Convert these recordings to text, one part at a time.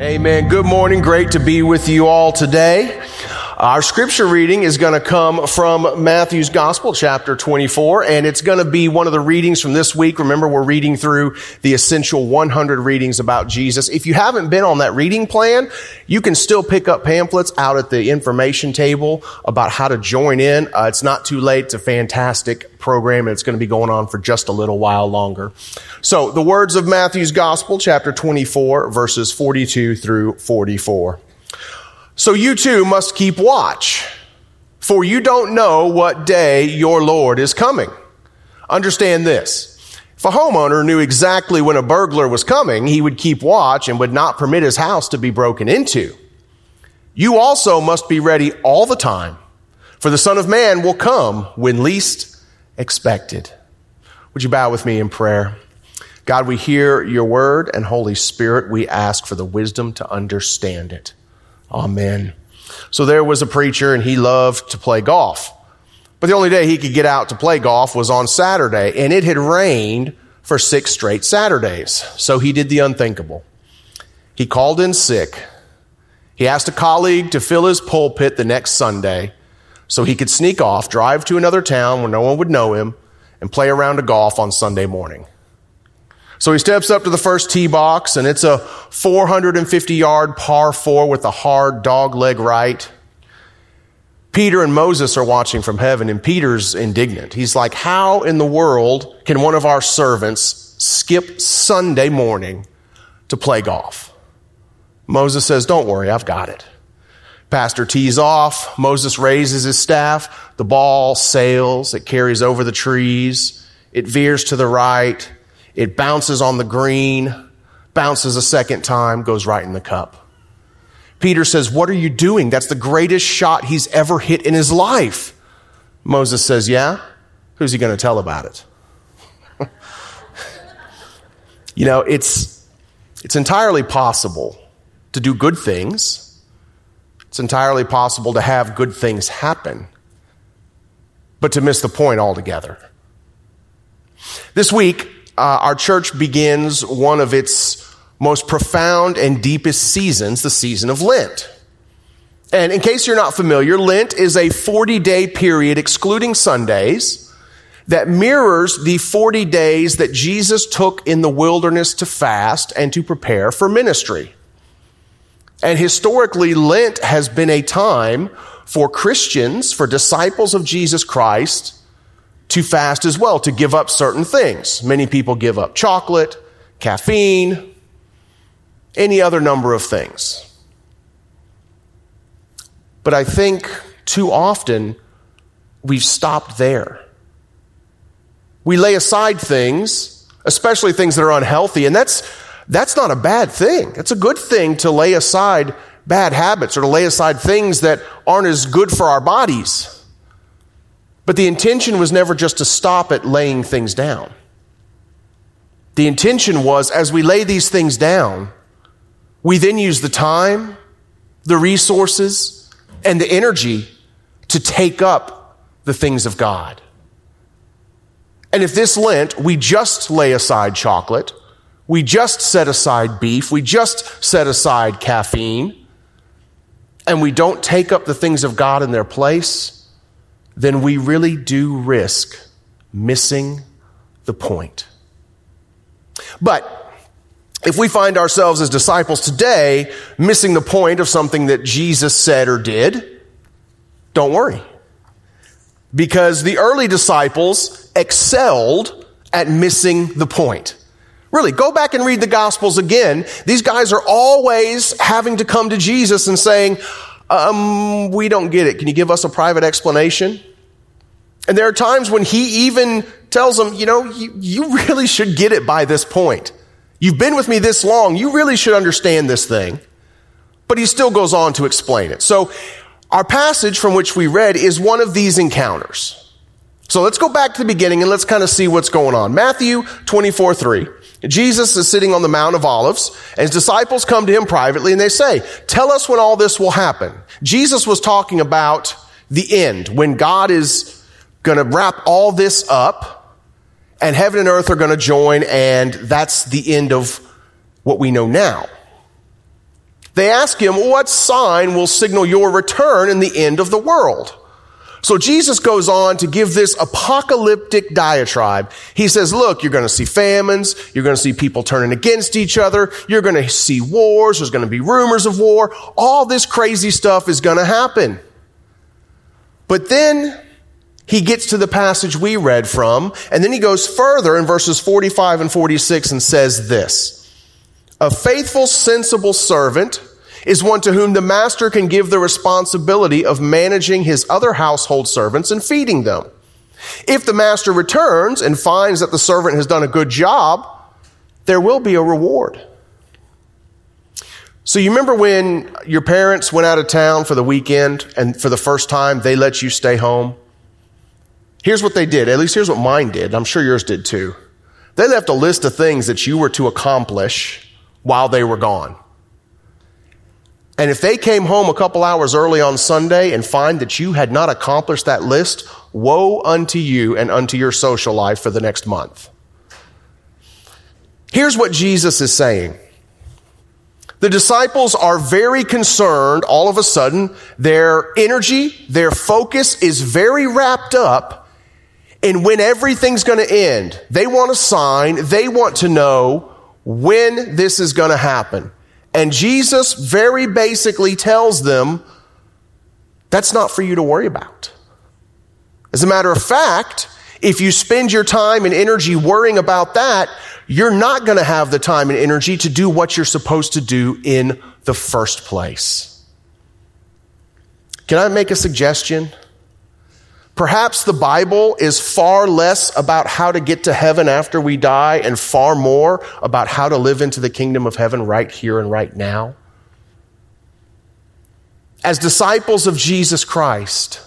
Amen. Good morning. Great to be with you all today. Our scripture reading is going to come from Matthew's Gospel, chapter 24, and it's going to be one of the readings from this week. Remember, we're reading through the essential 100 readings about Jesus. If you haven't been on that reading plan, you can still pick up pamphlets out at the information table about how to join in. Uh, it's not too late. It's a fantastic program, and it's going to be going on for just a little while longer. So, the words of Matthew's Gospel, chapter 24, verses 42 through 44. So you too must keep watch, for you don't know what day your Lord is coming. Understand this. If a homeowner knew exactly when a burglar was coming, he would keep watch and would not permit his house to be broken into. You also must be ready all the time, for the Son of Man will come when least expected. Would you bow with me in prayer? God, we hear your word, and Holy Spirit, we ask for the wisdom to understand it. Amen. So there was a preacher and he loved to play golf. But the only day he could get out to play golf was on Saturday and it had rained for six straight Saturdays. So he did the unthinkable. He called in sick. He asked a colleague to fill his pulpit the next Sunday so he could sneak off, drive to another town where no one would know him, and play a round of golf on Sunday morning. So he steps up to the first tee box and it's a 450 yard par four with a hard dog leg right. Peter and Moses are watching from heaven and Peter's indignant. He's like, how in the world can one of our servants skip Sunday morning to play golf? Moses says, don't worry, I've got it. Pastor tees off. Moses raises his staff. The ball sails. It carries over the trees. It veers to the right. It bounces on the green, bounces a second time, goes right in the cup. Peter says, What are you doing? That's the greatest shot he's ever hit in his life. Moses says, Yeah? Who's he going to tell about it? you know, it's, it's entirely possible to do good things. It's entirely possible to have good things happen, but to miss the point altogether. This week, uh, our church begins one of its most profound and deepest seasons, the season of Lent. And in case you're not familiar, Lent is a 40 day period, excluding Sundays, that mirrors the 40 days that Jesus took in the wilderness to fast and to prepare for ministry. And historically, Lent has been a time for Christians, for disciples of Jesus Christ, to fast as well, to give up certain things. Many people give up chocolate, caffeine, any other number of things. But I think too often we've stopped there. We lay aside things, especially things that are unhealthy, and that's, that's not a bad thing. It's a good thing to lay aside bad habits or to lay aside things that aren't as good for our bodies. But the intention was never just to stop at laying things down. The intention was as we lay these things down, we then use the time, the resources, and the energy to take up the things of God. And if this Lent we just lay aside chocolate, we just set aside beef, we just set aside caffeine, and we don't take up the things of God in their place, then we really do risk missing the point. But if we find ourselves as disciples today missing the point of something that Jesus said or did, don't worry. Because the early disciples excelled at missing the point. Really, go back and read the Gospels again. These guys are always having to come to Jesus and saying, um, we don't get it. Can you give us a private explanation? And there are times when he even tells them, you know, you, you really should get it by this point. You've been with me this long. You really should understand this thing. But he still goes on to explain it. So our passage from which we read is one of these encounters. So let's go back to the beginning and let's kind of see what's going on. Matthew 24, 3. Jesus is sitting on the Mount of Olives, and his disciples come to him privately and they say, Tell us when all this will happen. Jesus was talking about the end, when God is going to wrap all this up, and heaven and earth are going to join, and that's the end of what we know now. They ask him, What sign will signal your return in the end of the world? So Jesus goes on to give this apocalyptic diatribe. He says, look, you're going to see famines. You're going to see people turning against each other. You're going to see wars. There's going to be rumors of war. All this crazy stuff is going to happen. But then he gets to the passage we read from, and then he goes further in verses 45 and 46 and says this, a faithful, sensible servant is one to whom the master can give the responsibility of managing his other household servants and feeding them. If the master returns and finds that the servant has done a good job, there will be a reward. So you remember when your parents went out of town for the weekend and for the first time they let you stay home? Here's what they did. At least here's what mine did. I'm sure yours did too. They left a list of things that you were to accomplish while they were gone. And if they came home a couple hours early on Sunday and find that you had not accomplished that list, woe unto you and unto your social life for the next month. Here's what Jesus is saying. The disciples are very concerned all of a sudden. Their energy, their focus is very wrapped up in when everything's going to end. They want a sign. They want to know when this is going to happen. And Jesus very basically tells them that's not for you to worry about. As a matter of fact, if you spend your time and energy worrying about that, you're not going to have the time and energy to do what you're supposed to do in the first place. Can I make a suggestion? Perhaps the Bible is far less about how to get to heaven after we die and far more about how to live into the kingdom of heaven right here and right now. As disciples of Jesus Christ,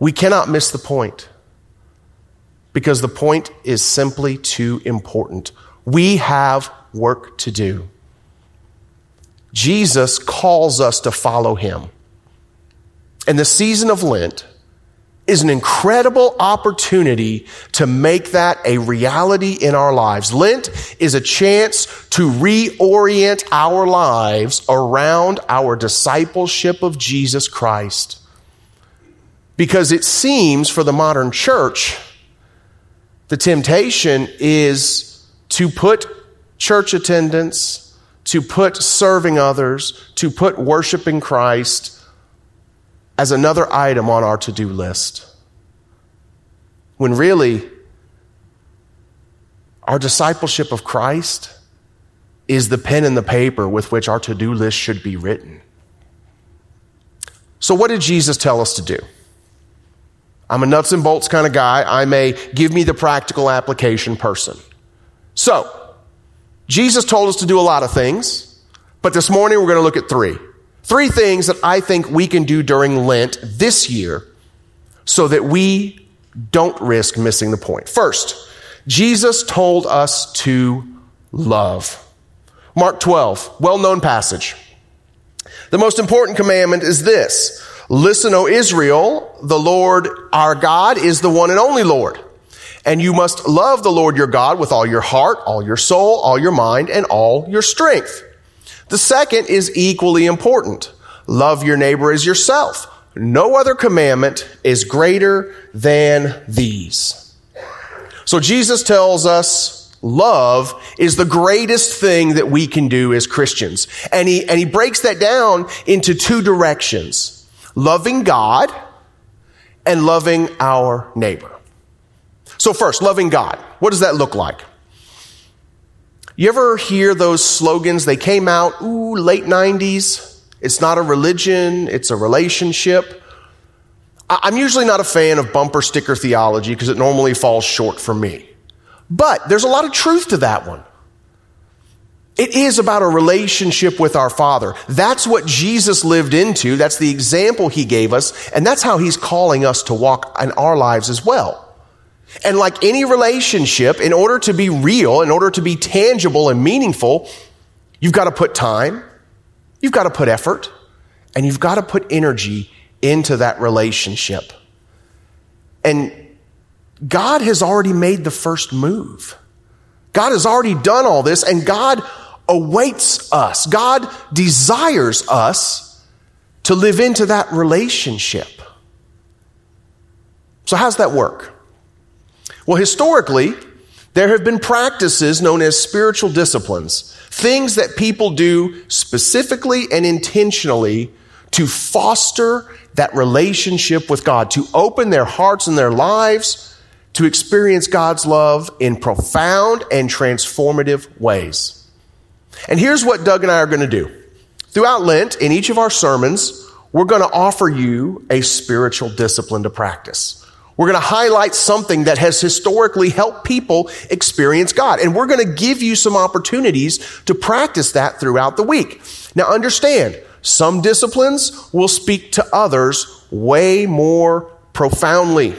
we cannot miss the point because the point is simply too important. We have work to do. Jesus calls us to follow him. And the season of Lent is an incredible opportunity to make that a reality in our lives. Lent is a chance to reorient our lives around our discipleship of Jesus Christ. Because it seems for the modern church, the temptation is to put church attendance, to put serving others, to put worshiping Christ as another item on our to do list. When really, our discipleship of Christ is the pen and the paper with which our to do list should be written. So, what did Jesus tell us to do? I'm a nuts and bolts kind of guy. I'm a give me the practical application person. So, Jesus told us to do a lot of things, but this morning we're going to look at three. Three things that I think we can do during Lent this year so that we don't risk missing the point. First, Jesus told us to love. Mark 12, well known passage. The most important commandment is this Listen, O Israel, the Lord our God is the one and only Lord. And you must love the Lord your God with all your heart, all your soul, all your mind, and all your strength. The second is equally important. Love your neighbor as yourself. No other commandment is greater than these. So Jesus tells us love is the greatest thing that we can do as Christians. And he, and he breaks that down into two directions. Loving God and loving our neighbor. So first, loving God. What does that look like? You ever hear those slogans? They came out, ooh, late 90s. It's not a religion, it's a relationship. I'm usually not a fan of bumper sticker theology because it normally falls short for me. But there's a lot of truth to that one. It is about a relationship with our Father. That's what Jesus lived into. That's the example he gave us. And that's how he's calling us to walk in our lives as well. And like any relationship, in order to be real, in order to be tangible and meaningful, you've got to put time, you've got to put effort, and you've got to put energy into that relationship. And God has already made the first move. God has already done all this, and God awaits us. God desires us to live into that relationship. So, how's that work? Well, historically, there have been practices known as spiritual disciplines, things that people do specifically and intentionally to foster that relationship with God, to open their hearts and their lives to experience God's love in profound and transformative ways. And here's what Doug and I are going to do. Throughout Lent, in each of our sermons, we're going to offer you a spiritual discipline to practice. We're going to highlight something that has historically helped people experience God. And we're going to give you some opportunities to practice that throughout the week. Now understand, some disciplines will speak to others way more profoundly.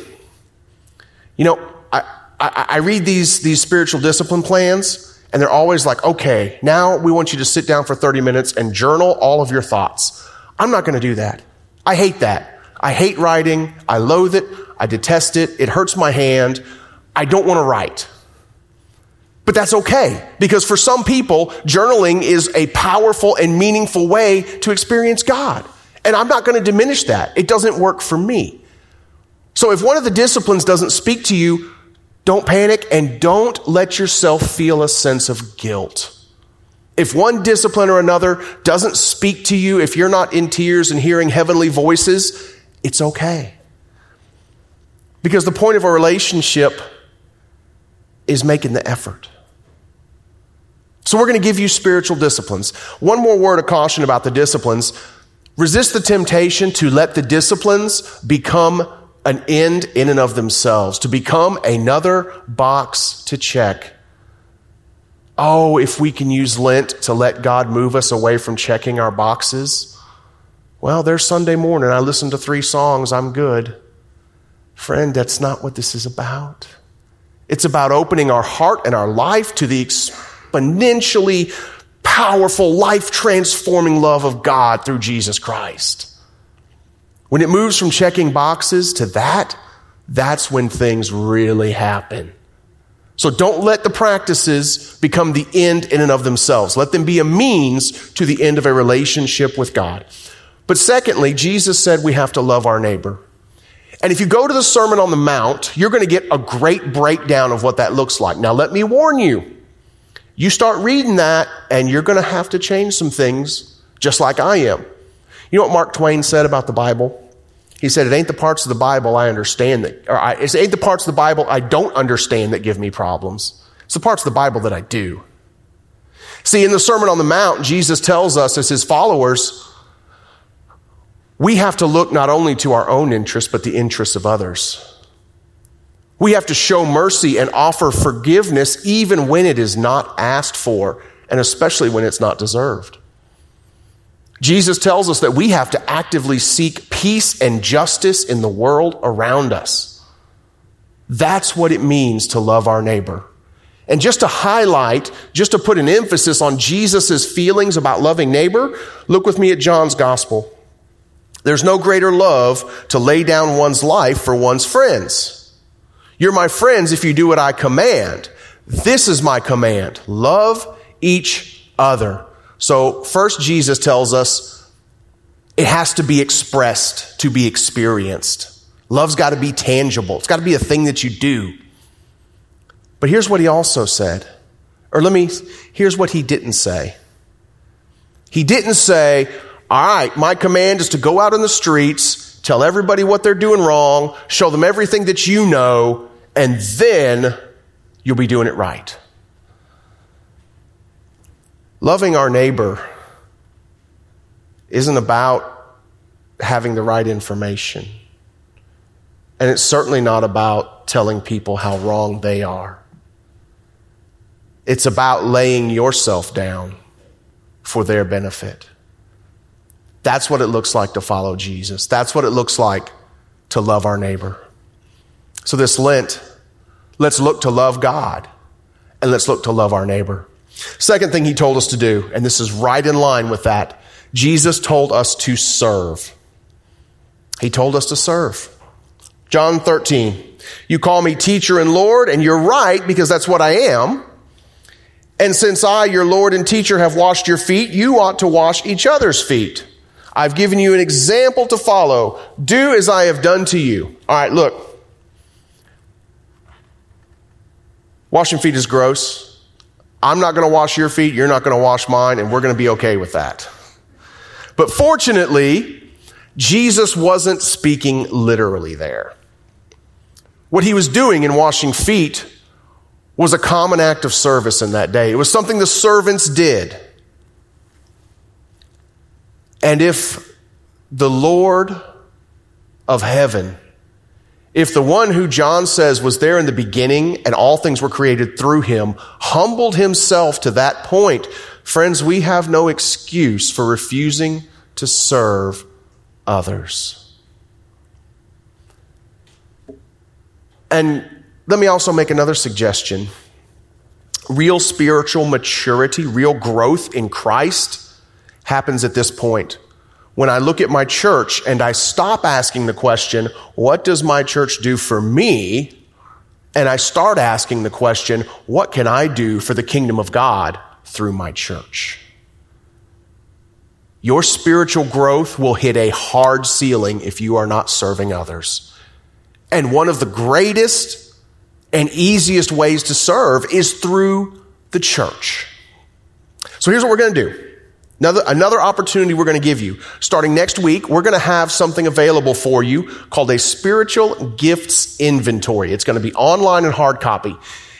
You know, I, I, I, read these, these spiritual discipline plans, and they're always like, okay, now we want you to sit down for 30 minutes and journal all of your thoughts. I'm not going to do that. I hate that. I hate writing. I loathe it. I detest it. It hurts my hand. I don't want to write. But that's okay because for some people, journaling is a powerful and meaningful way to experience God. And I'm not going to diminish that. It doesn't work for me. So if one of the disciplines doesn't speak to you, don't panic and don't let yourself feel a sense of guilt. If one discipline or another doesn't speak to you, if you're not in tears and hearing heavenly voices, it's okay. Because the point of a relationship is making the effort. So we're going to give you spiritual disciplines. One more word of caution about the disciplines. Resist the temptation to let the disciplines become an end in and of themselves, to become another box to check. Oh, if we can use Lent to let God move us away from checking our boxes. Well, there's Sunday morning. I listen to three songs. I'm good. Friend, that's not what this is about. It's about opening our heart and our life to the exponentially powerful, life transforming love of God through Jesus Christ. When it moves from checking boxes to that, that's when things really happen. So don't let the practices become the end in and of themselves. Let them be a means to the end of a relationship with God. But secondly, Jesus said we have to love our neighbor. And if you go to the Sermon on the Mount, you're going to get a great breakdown of what that looks like. Now, let me warn you. You start reading that, and you're going to have to change some things, just like I am. You know what Mark Twain said about the Bible? He said, It ain't the parts of the Bible I understand that, or I, it ain't the parts of the Bible I don't understand that give me problems. It's the parts of the Bible that I do. See, in the Sermon on the Mount, Jesus tells us as his followers, we have to look not only to our own interests, but the interests of others. We have to show mercy and offer forgiveness even when it is not asked for, and especially when it's not deserved. Jesus tells us that we have to actively seek peace and justice in the world around us. That's what it means to love our neighbor. And just to highlight, just to put an emphasis on Jesus' feelings about loving neighbor, look with me at John's gospel. There's no greater love to lay down one's life for one's friends. You're my friends if you do what I command. This is my command. Love each other. So first Jesus tells us it has to be expressed to be experienced. Love's got to be tangible. It's got to be a thing that you do. But here's what he also said. Or let me, here's what he didn't say. He didn't say, all right, my command is to go out in the streets, tell everybody what they're doing wrong, show them everything that you know, and then you'll be doing it right. Loving our neighbor isn't about having the right information. And it's certainly not about telling people how wrong they are. It's about laying yourself down for their benefit. That's what it looks like to follow Jesus. That's what it looks like to love our neighbor. So this Lent, let's look to love God and let's look to love our neighbor. Second thing he told us to do, and this is right in line with that, Jesus told us to serve. He told us to serve. John 13, you call me teacher and Lord, and you're right because that's what I am. And since I, your Lord and teacher, have washed your feet, you ought to wash each other's feet. I've given you an example to follow. Do as I have done to you. All right, look. Washing feet is gross. I'm not going to wash your feet. You're not going to wash mine, and we're going to be okay with that. But fortunately, Jesus wasn't speaking literally there. What he was doing in washing feet was a common act of service in that day. It was something the servants did. And if the Lord of heaven, if the one who John says was there in the beginning and all things were created through him, humbled himself to that point, friends, we have no excuse for refusing to serve others. And let me also make another suggestion. Real spiritual maturity, real growth in Christ happens at this point. When I look at my church and I stop asking the question, what does my church do for me? And I start asking the question, what can I do for the kingdom of God through my church? Your spiritual growth will hit a hard ceiling if you are not serving others. And one of the greatest and easiest ways to serve is through the church. So here's what we're going to do. Another, another opportunity we're going to give you. Starting next week, we're going to have something available for you called a spiritual gifts inventory. It's going to be online and hard copy.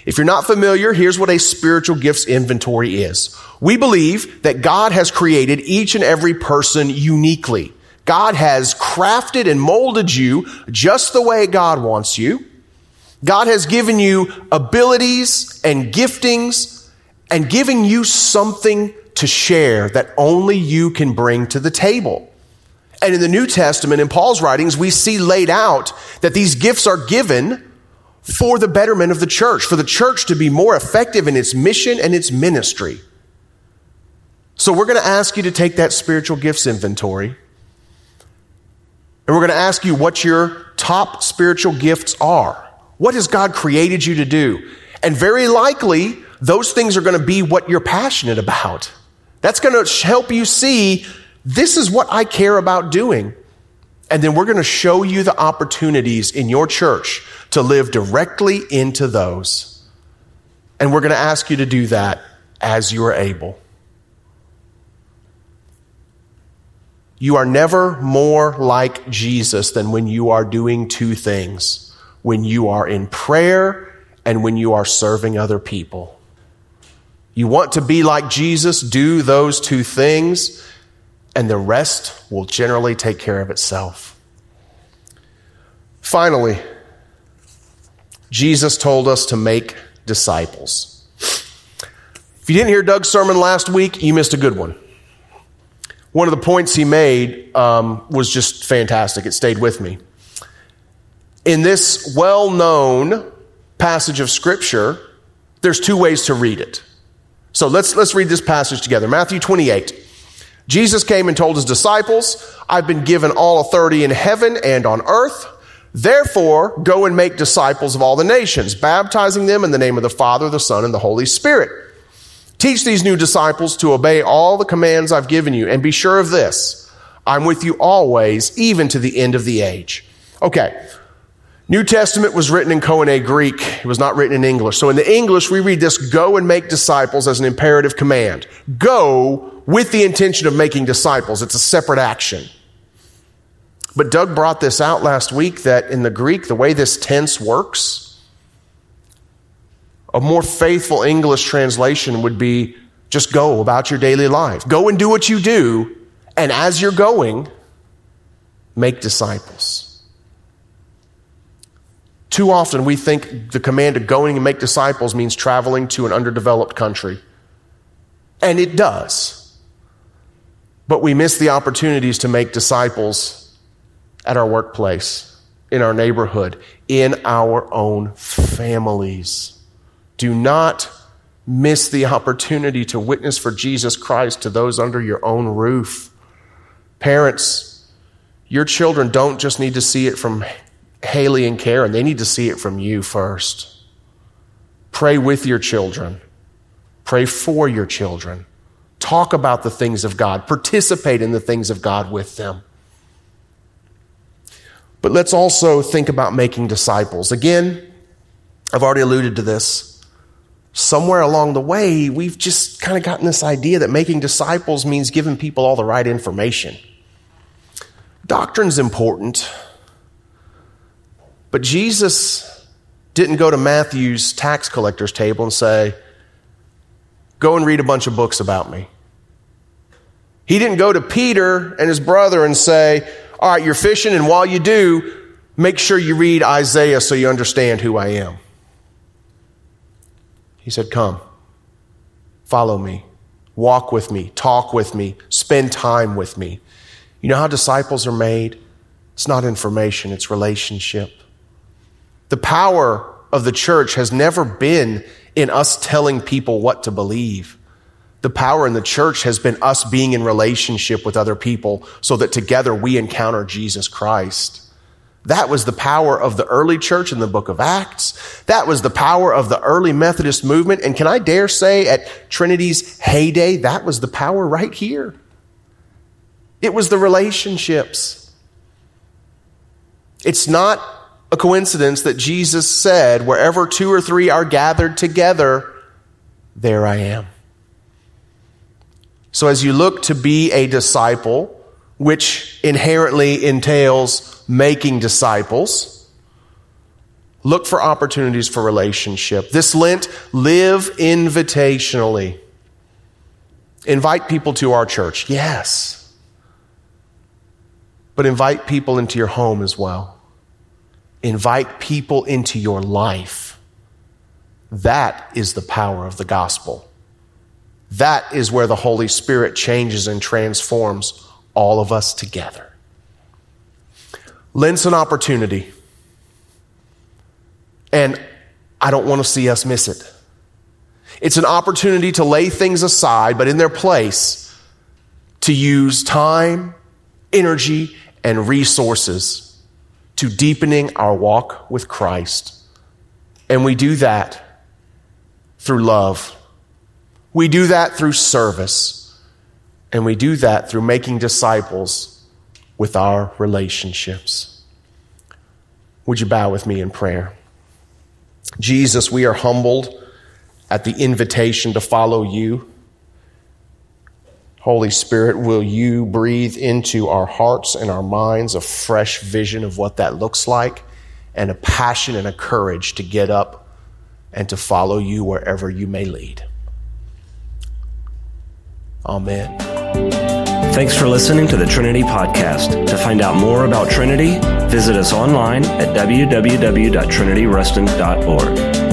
If you're not familiar, here's what a spiritual gifts inventory is. We believe that God has created each and every person uniquely. God has crafted and molded you just the way God wants you. God has given you abilities and giftings and giving you something to share that only you can bring to the table. And in the New Testament, in Paul's writings, we see laid out that these gifts are given for the betterment of the church, for the church to be more effective in its mission and its ministry. So we're going to ask you to take that spiritual gifts inventory. And we're going to ask you what your top spiritual gifts are. What has God created you to do? And very likely, those things are going to be what you're passionate about. That's going to help you see this is what I care about doing. And then we're going to show you the opportunities in your church to live directly into those. And we're going to ask you to do that as you are able. You are never more like Jesus than when you are doing two things when you are in prayer and when you are serving other people. You want to be like Jesus, do those two things, and the rest will generally take care of itself. Finally, Jesus told us to make disciples. If you didn't hear Doug's sermon last week, you missed a good one. One of the points he made um, was just fantastic. It stayed with me. In this well known passage of Scripture, there's two ways to read it. So let's, let's read this passage together. Matthew 28. Jesus came and told his disciples, I've been given all authority in heaven and on earth. Therefore, go and make disciples of all the nations, baptizing them in the name of the Father, the Son, and the Holy Spirit. Teach these new disciples to obey all the commands I've given you, and be sure of this I'm with you always, even to the end of the age. Okay. New Testament was written in Koine Greek. It was not written in English. So in the English, we read this go and make disciples as an imperative command. Go with the intention of making disciples. It's a separate action. But Doug brought this out last week that in the Greek, the way this tense works, a more faithful English translation would be just go about your daily life. Go and do what you do, and as you're going, make disciples. Too often we think the command of going and make disciples means traveling to an underdeveloped country. And it does. But we miss the opportunities to make disciples at our workplace, in our neighborhood, in our own families. Do not miss the opportunity to witness for Jesus Christ to those under your own roof. Parents, your children don't just need to see it from Haley and Karen, they need to see it from you first. Pray with your children. Pray for your children. Talk about the things of God. Participate in the things of God with them. But let's also think about making disciples. Again, I've already alluded to this. Somewhere along the way, we've just kind of gotten this idea that making disciples means giving people all the right information. Doctrine's important, but Jesus didn't go to Matthew's tax collector's table and say, Go and read a bunch of books about me. He didn't go to Peter and his brother and say, All right, you're fishing, and while you do, make sure you read Isaiah so you understand who I am. He said, Come, follow me, walk with me, talk with me, spend time with me. You know how disciples are made? It's not information, it's relationship. The power of the church has never been in us telling people what to believe. The power in the church has been us being in relationship with other people so that together we encounter Jesus Christ. That was the power of the early church in the book of Acts. That was the power of the early Methodist movement. And can I dare say at Trinity's heyday, that was the power right here. It was the relationships. It's not a coincidence that Jesus said, wherever two or three are gathered together, there I am. So as you look to be a disciple, which inherently entails making disciples, look for opportunities for relationship. This Lent, live invitationally. Invite people to our church, yes. But invite people into your home as well. Invite people into your life. That is the power of the gospel. That is where the Holy Spirit changes and transforms all of us together. Lent's an opportunity. And I don't want to see us miss it. It's an opportunity to lay things aside, but in their place, to use time, energy, and resources to deepening our walk with Christ. And we do that through love. We do that through service. And we do that through making disciples with our relationships. Would you bow with me in prayer? Jesus, we are humbled at the invitation to follow you. Holy Spirit, will you breathe into our hearts and our minds a fresh vision of what that looks like and a passion and a courage to get up and to follow you wherever you may lead. Amen. Thanks for listening to the Trinity Podcast. To find out more about Trinity, visit us online at www.trinityruston.org.